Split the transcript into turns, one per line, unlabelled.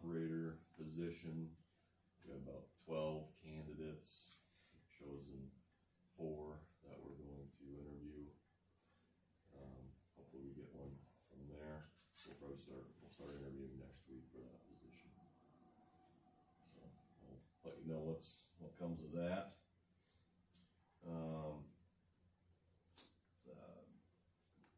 operator position. We have about twelve candidates, chosen four that we're going to interview. Um, hopefully we get one from there. We'll probably start, we'll start interviewing next